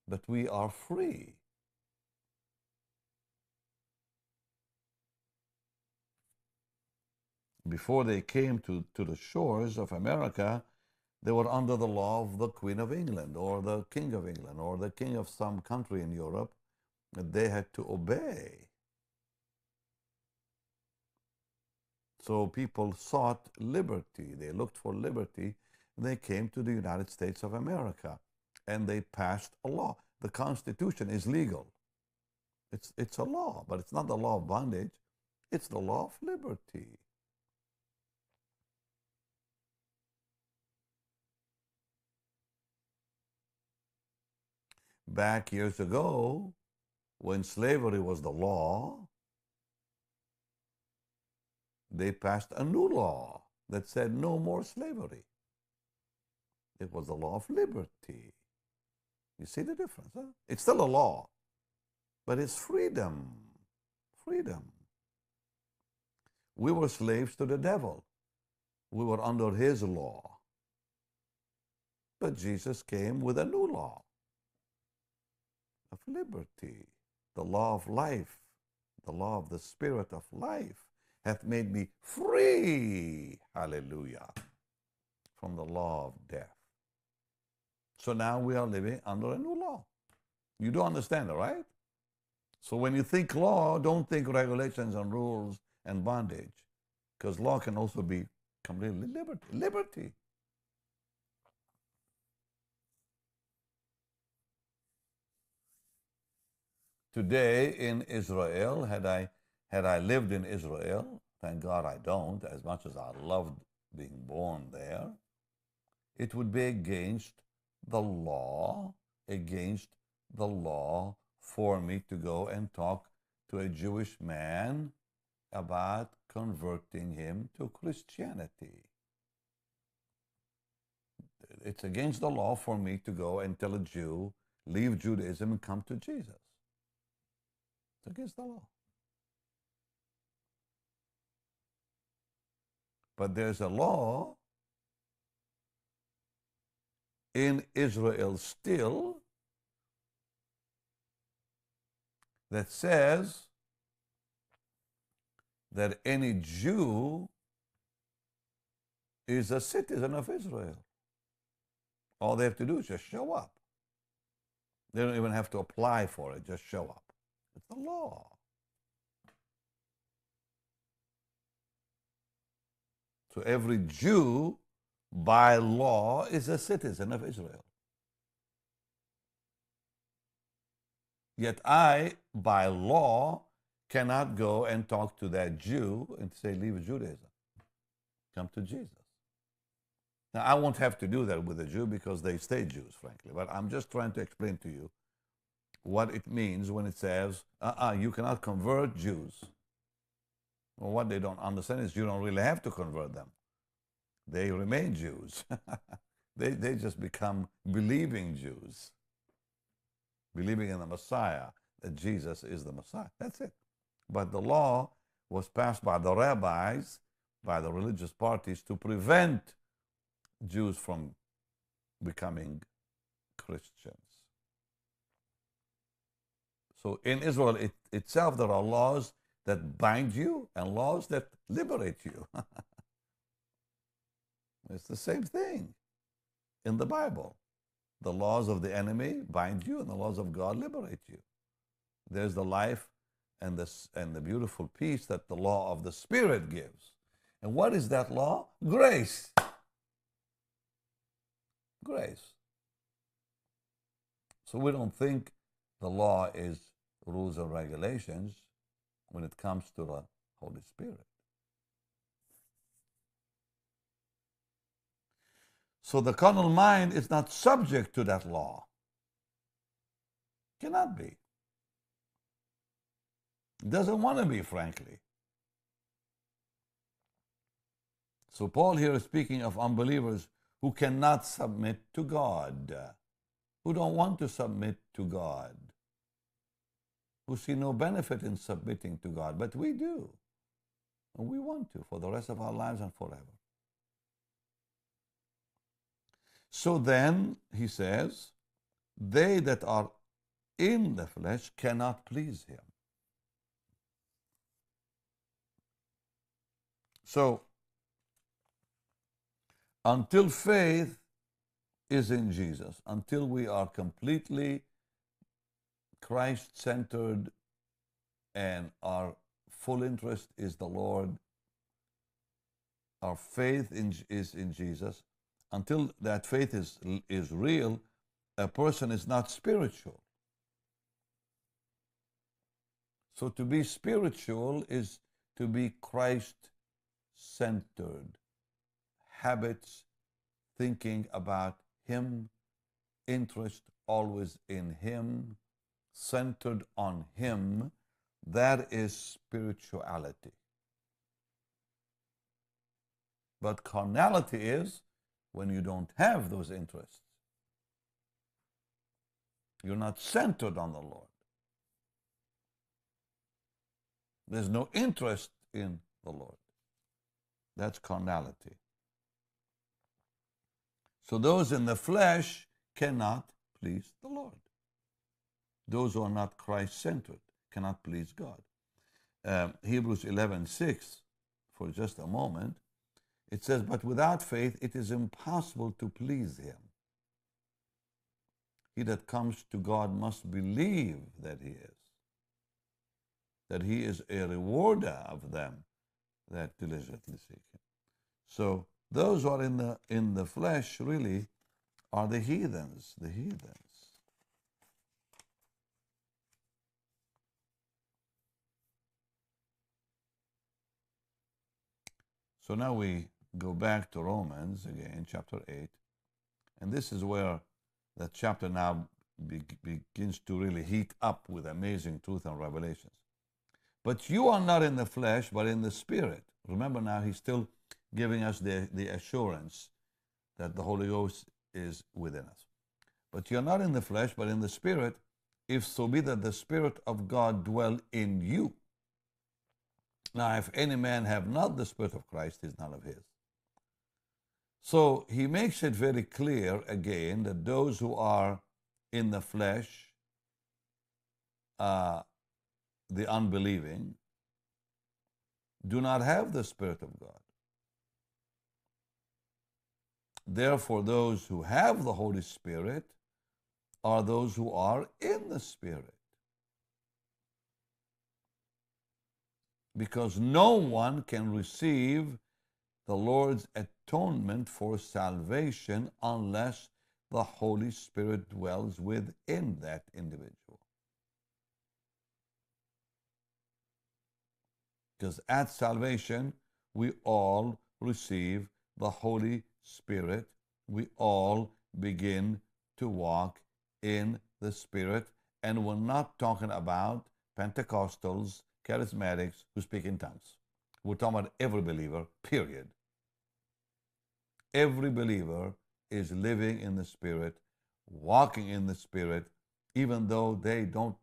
But we are free. Before they came to, to the shores of America, they were under the law of the Queen of England or the King of England or the King of some country in Europe they had to obey. So people sought liberty. They looked for liberty. They came to the United States of America and they passed a law. The Constitution is legal. It's, it's a law, but it's not the law of bondage. It's the law of liberty. Back years ago, when slavery was the law, they passed a new law that said no more slavery. It was the law of liberty. You see the difference? Huh? It's still a law, but it's freedom. Freedom. We were slaves to the devil. We were under his law. But Jesus came with a new law of liberty, the law of life, the law of the spirit of life hath made me free, hallelujah, from the law of death. So now we are living under a new law. You do understand, all right? So when you think law, don't think regulations and rules and bondage, because law can also be completely liberty. Liberty. Today in Israel, had I had I lived in Israel, thank God I don't, as much as I loved being born there, it would be against the law, against the law for me to go and talk to a Jewish man about converting him to Christianity. It's against the law for me to go and tell a Jew, leave Judaism and come to Jesus. It's against the law. But there's a law in Israel still that says that any Jew is a citizen of Israel. All they have to do is just show up. They don't even have to apply for it, just show up. It's the law. So every Jew, by law, is a citizen of Israel. Yet I, by law, cannot go and talk to that Jew and say, leave Judaism. Come to Jesus. Now, I won't have to do that with a Jew because they stay Jews, frankly, but I'm just trying to explain to you what it means when it says, uh-uh, you cannot convert Jews. Well, what they don't understand is you don't really have to convert them. They remain Jews. they, they just become believing Jews, believing in the Messiah, that Jesus is the Messiah. That's it. But the law was passed by the rabbis, by the religious parties, to prevent Jews from becoming Christians. So in Israel it, itself, there are laws that bind you and laws that liberate you. it's the same thing in the Bible. The laws of the enemy bind you, and the laws of God liberate you. There's the life and the, and the beautiful peace that the law of the Spirit gives. And what is that law? Grace. Grace. So we don't think the law is rules and regulations when it comes to the Holy Spirit. So the carnal mind is not subject to that law. Cannot be. Doesn't want to be, frankly. So Paul here is speaking of unbelievers who cannot submit to God, who don't want to submit to God who see no benefit in submitting to God, but we do. And we want to for the rest of our lives and forever. So then, he says, they that are in the flesh cannot please him. So, until faith is in Jesus, until we are completely Christ centered and our full interest is the Lord, our faith in, is in Jesus, until that faith is, is real, a person is not spiritual. So to be spiritual is to be Christ centered. Habits, thinking about Him, interest always in Him, centered on Him. That is spirituality. But carnality is when you don't have those interests. You're not centered on the Lord. There's no interest in the Lord. That's carnality. So those in the flesh cannot please the Lord. Those who are not Christ centered cannot please God. Um, Hebrews 11 6, for just a moment, it says, But without faith it is impossible to please Him. He that comes to God must believe that He is, that He is a rewarder of them that diligently seek Him. So those who are in the in the flesh really are the heathens, the heathens. So now we go back to Romans again, chapter 8. And this is where that chapter now be, begins to really heat up with amazing truth and revelations. But you are not in the flesh, but in the spirit. Remember now, he's still giving us the, the assurance that the Holy Ghost is within us. But you're not in the flesh, but in the spirit, if so be that the Spirit of God dwell in you. Now, if any man have not the Spirit of Christ, he is none of his. So he makes it very clear again that those who are in the flesh, uh, the unbelieving, do not have the Spirit of God. Therefore, those who have the Holy Spirit are those who are in the Spirit. Because no one can receive the Lord's atonement for salvation unless the Holy Spirit dwells within that individual. Because at salvation, we all receive the Holy Spirit. We all begin to walk in the Spirit. And we're not talking about Pentecostals charismatics who speak in tongues. We're talking about every believer, period. Every believer is living in the Spirit, walking in the Spirit, even though they don't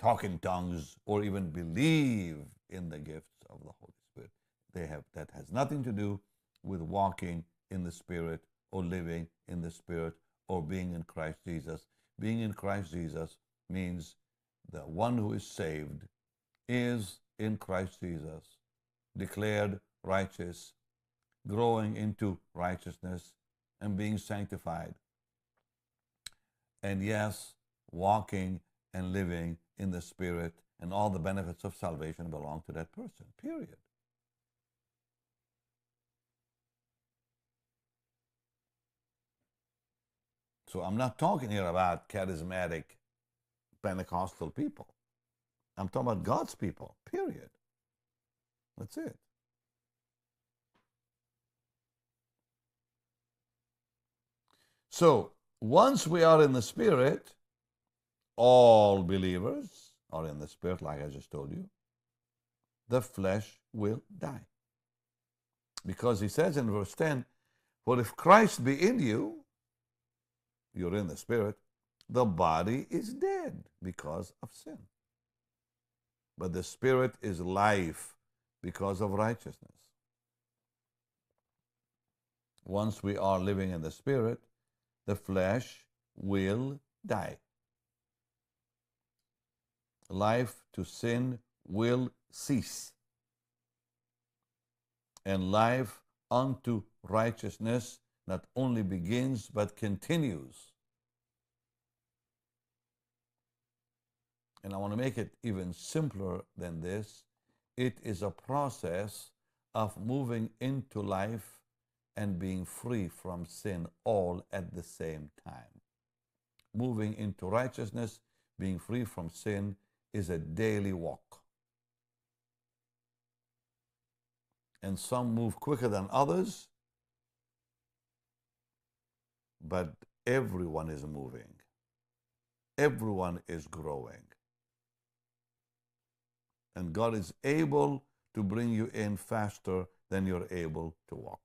talk in tongues or even believe in the gifts of the Holy Spirit. They have that has nothing to do with walking in the Spirit or living in the Spirit or being in Christ Jesus. Being in Christ Jesus means the one who is saved is in Christ Jesus, declared righteous, growing into righteousness, and being sanctified. And yes, walking and living in the Spirit, and all the benefits of salvation belong to that person, period. So I'm not talking here about charismatic Pentecostal people. I'm talking about God's people, period. That's it. So, once we are in the Spirit, all believers are in the Spirit, like I just told you, the flesh will die. Because he says in verse 10, For if Christ be in you, you're in the Spirit, the body is dead because of sin but the Spirit is life because of righteousness. Once we are living in the Spirit, the flesh will die. Life to sin will cease, and life unto righteousness not only begins but continues. And I want to make it even simpler than this. It is a process of moving into life and being free from sin all at the same time. Moving into righteousness, being free from sin, is a daily walk. And some move quicker than others, but everyone is moving. Everyone is growing. And God is able to bring you in faster than you're able to walk.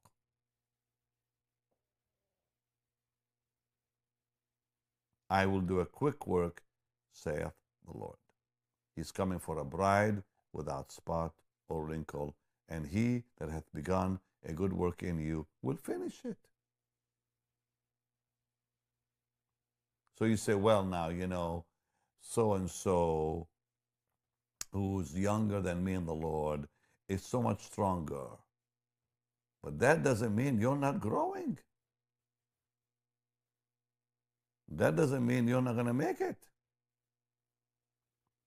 I will do a quick work, saith the Lord. He's coming for a bride without spot or wrinkle, and he that hath begun a good work in you will finish it. So you say, well, now, you know, so and so who's younger than me in the Lord is so much stronger. But that doesn't mean you're not growing. That doesn't mean you're not going to make it.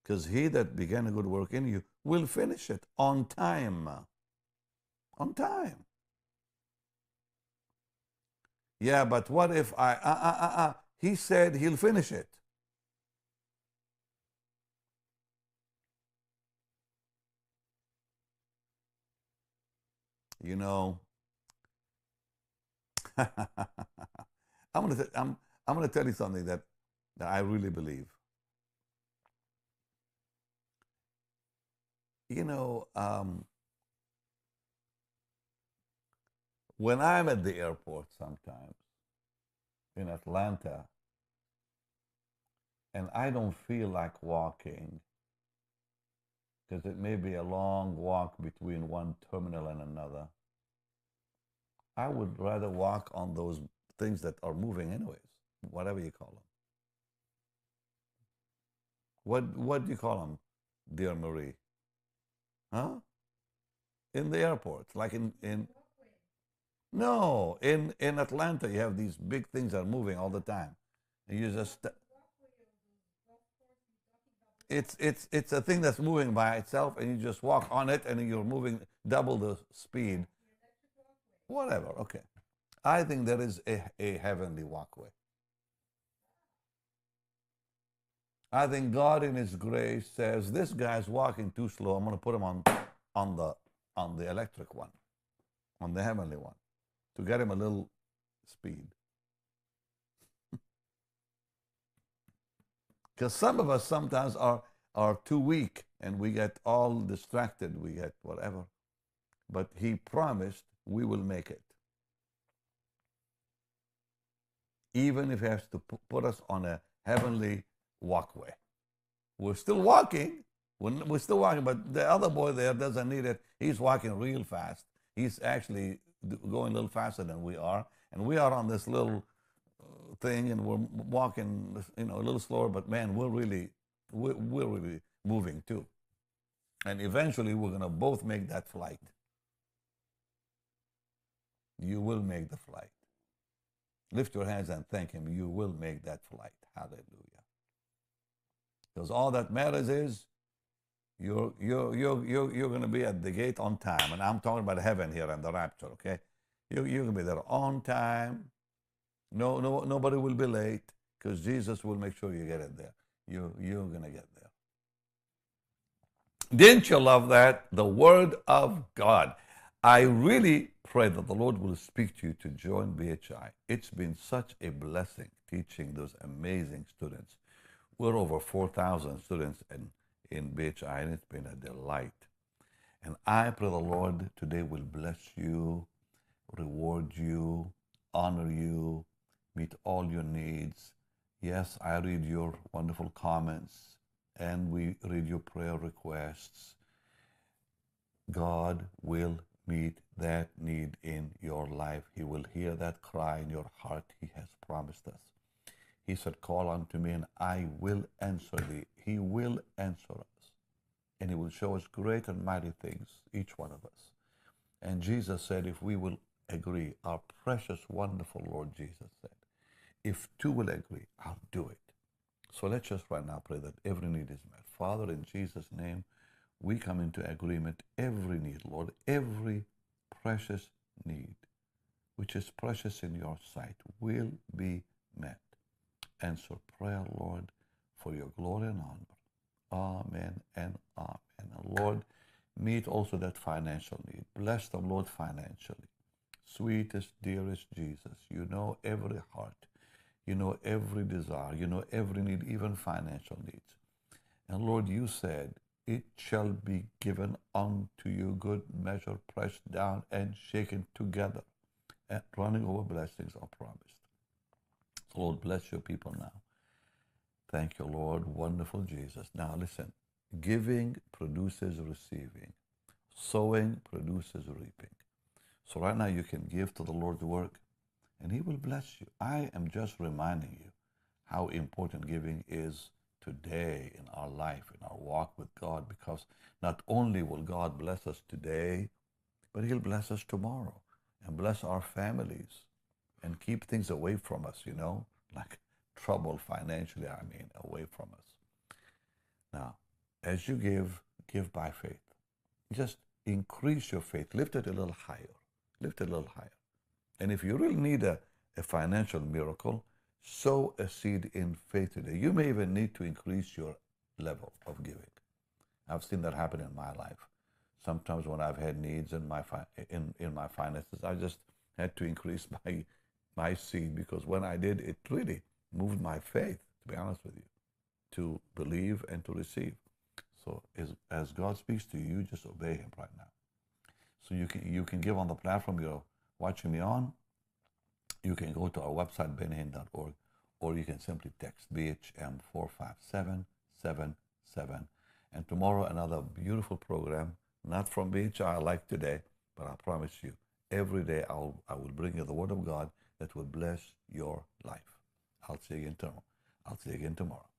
Because he that began a good work in you will finish it on time. On time. Yeah, but what if I, uh, uh, uh, uh, he said he'll finish it. You know, I'm gonna I'm I'm gonna tell you something that that I really believe. You know, um, when I'm at the airport sometimes in Atlanta and I don't feel like walking because it may be a long walk between one terminal and another. I would rather walk on those things that are moving anyways, whatever you call them. What what do you call them, dear Marie? Huh? In the airport, like in in. No, in in Atlanta, you have these big things that are moving all the time, and you just it's it's it's a thing that's moving by itself, and you just walk on it, and you're moving double the speed. Whatever. Okay, I think there is a, a heavenly walkway. I think God, in His grace, says this guy's walking too slow. I'm going to put him on on the on the electric one, on the heavenly one, to get him a little speed. Because some of us sometimes are, are too weak and we get all distracted, we get whatever. But He promised we will make it. Even if He has to put us on a heavenly walkway. We're still walking. We're still walking, but the other boy there doesn't need it. He's walking real fast. He's actually going a little faster than we are. And we are on this little thing and we're walking, you know, a little slower, but man, we're really, we're, we're really moving too. And eventually we're going to both make that flight. You will make the flight. Lift your hands and thank Him. You will make that flight. Hallelujah. Because all that matters is you're, you're, you're, you're, you're going to be at the gate on time. And I'm talking about heaven here and the rapture, okay? You, you're going to be there on time no, no, nobody will be late because Jesus will make sure you get it there. You, you're going to get there. Didn't you love that? The Word of God. I really pray that the Lord will speak to you to join BHI. It's been such a blessing teaching those amazing students. We're over 4,000 students in, in BHI, and it's been a delight. And I pray the Lord today will bless you, reward you, honor you, meet all your needs. Yes, I read your wonderful comments and we read your prayer requests. God will meet that need in your life. He will hear that cry in your heart. He has promised us. He said, Call unto me and I will answer thee. He will answer us. And He will show us great and mighty things, each one of us. And Jesus said, If we will agree, our precious, wonderful Lord Jesus said, if two will agree, I'll do it. So let's just right now pray that every need is met. Father, in Jesus' name, we come into agreement, every need, Lord, every precious need, which is precious in your sight, will be met. Answer prayer, Lord, for your glory and honor. Amen and amen. And Lord, meet also that financial need. Bless them, Lord, financially. Sweetest, dearest Jesus, you know every heart. You know every desire. You know every need, even financial needs. And Lord, you said, it shall be given unto you good measure, pressed down and shaken together, and running over blessings are promised. So Lord, bless your people now. Thank you, Lord. Wonderful Jesus. Now listen, giving produces receiving. Sowing produces reaping. So right now you can give to the Lord's work and He will bless you. I am just reminding you how important giving is today in our life, in our walk with God, because not only will God bless us today, but He'll bless us tomorrow and bless our families and keep things away from us, you know, like trouble financially, I mean, away from us. Now, as you give, give by faith. Just increase your faith, lift it a little higher, lift it a little higher. And if you really need a, a financial miracle, sow a seed in faith today. You may even need to increase your level of giving. I've seen that happen in my life. Sometimes when I've had needs in my fi- in, in my finances, I just had to increase my my seed because when I did, it really moved my faith. To be honest with you, to believe and to receive. So as, as God speaks to you, you just obey Him right now. So you can you can give on the platform you're watching me on. You can go to our website bennyhinn.org, or you can simply text BHM four five seven seven seven. And tomorrow another beautiful program, not from BHI like today, but I promise you, every day I'll I will bring you the Word of God that will bless your life. I'll see you again tomorrow. I'll see you again tomorrow.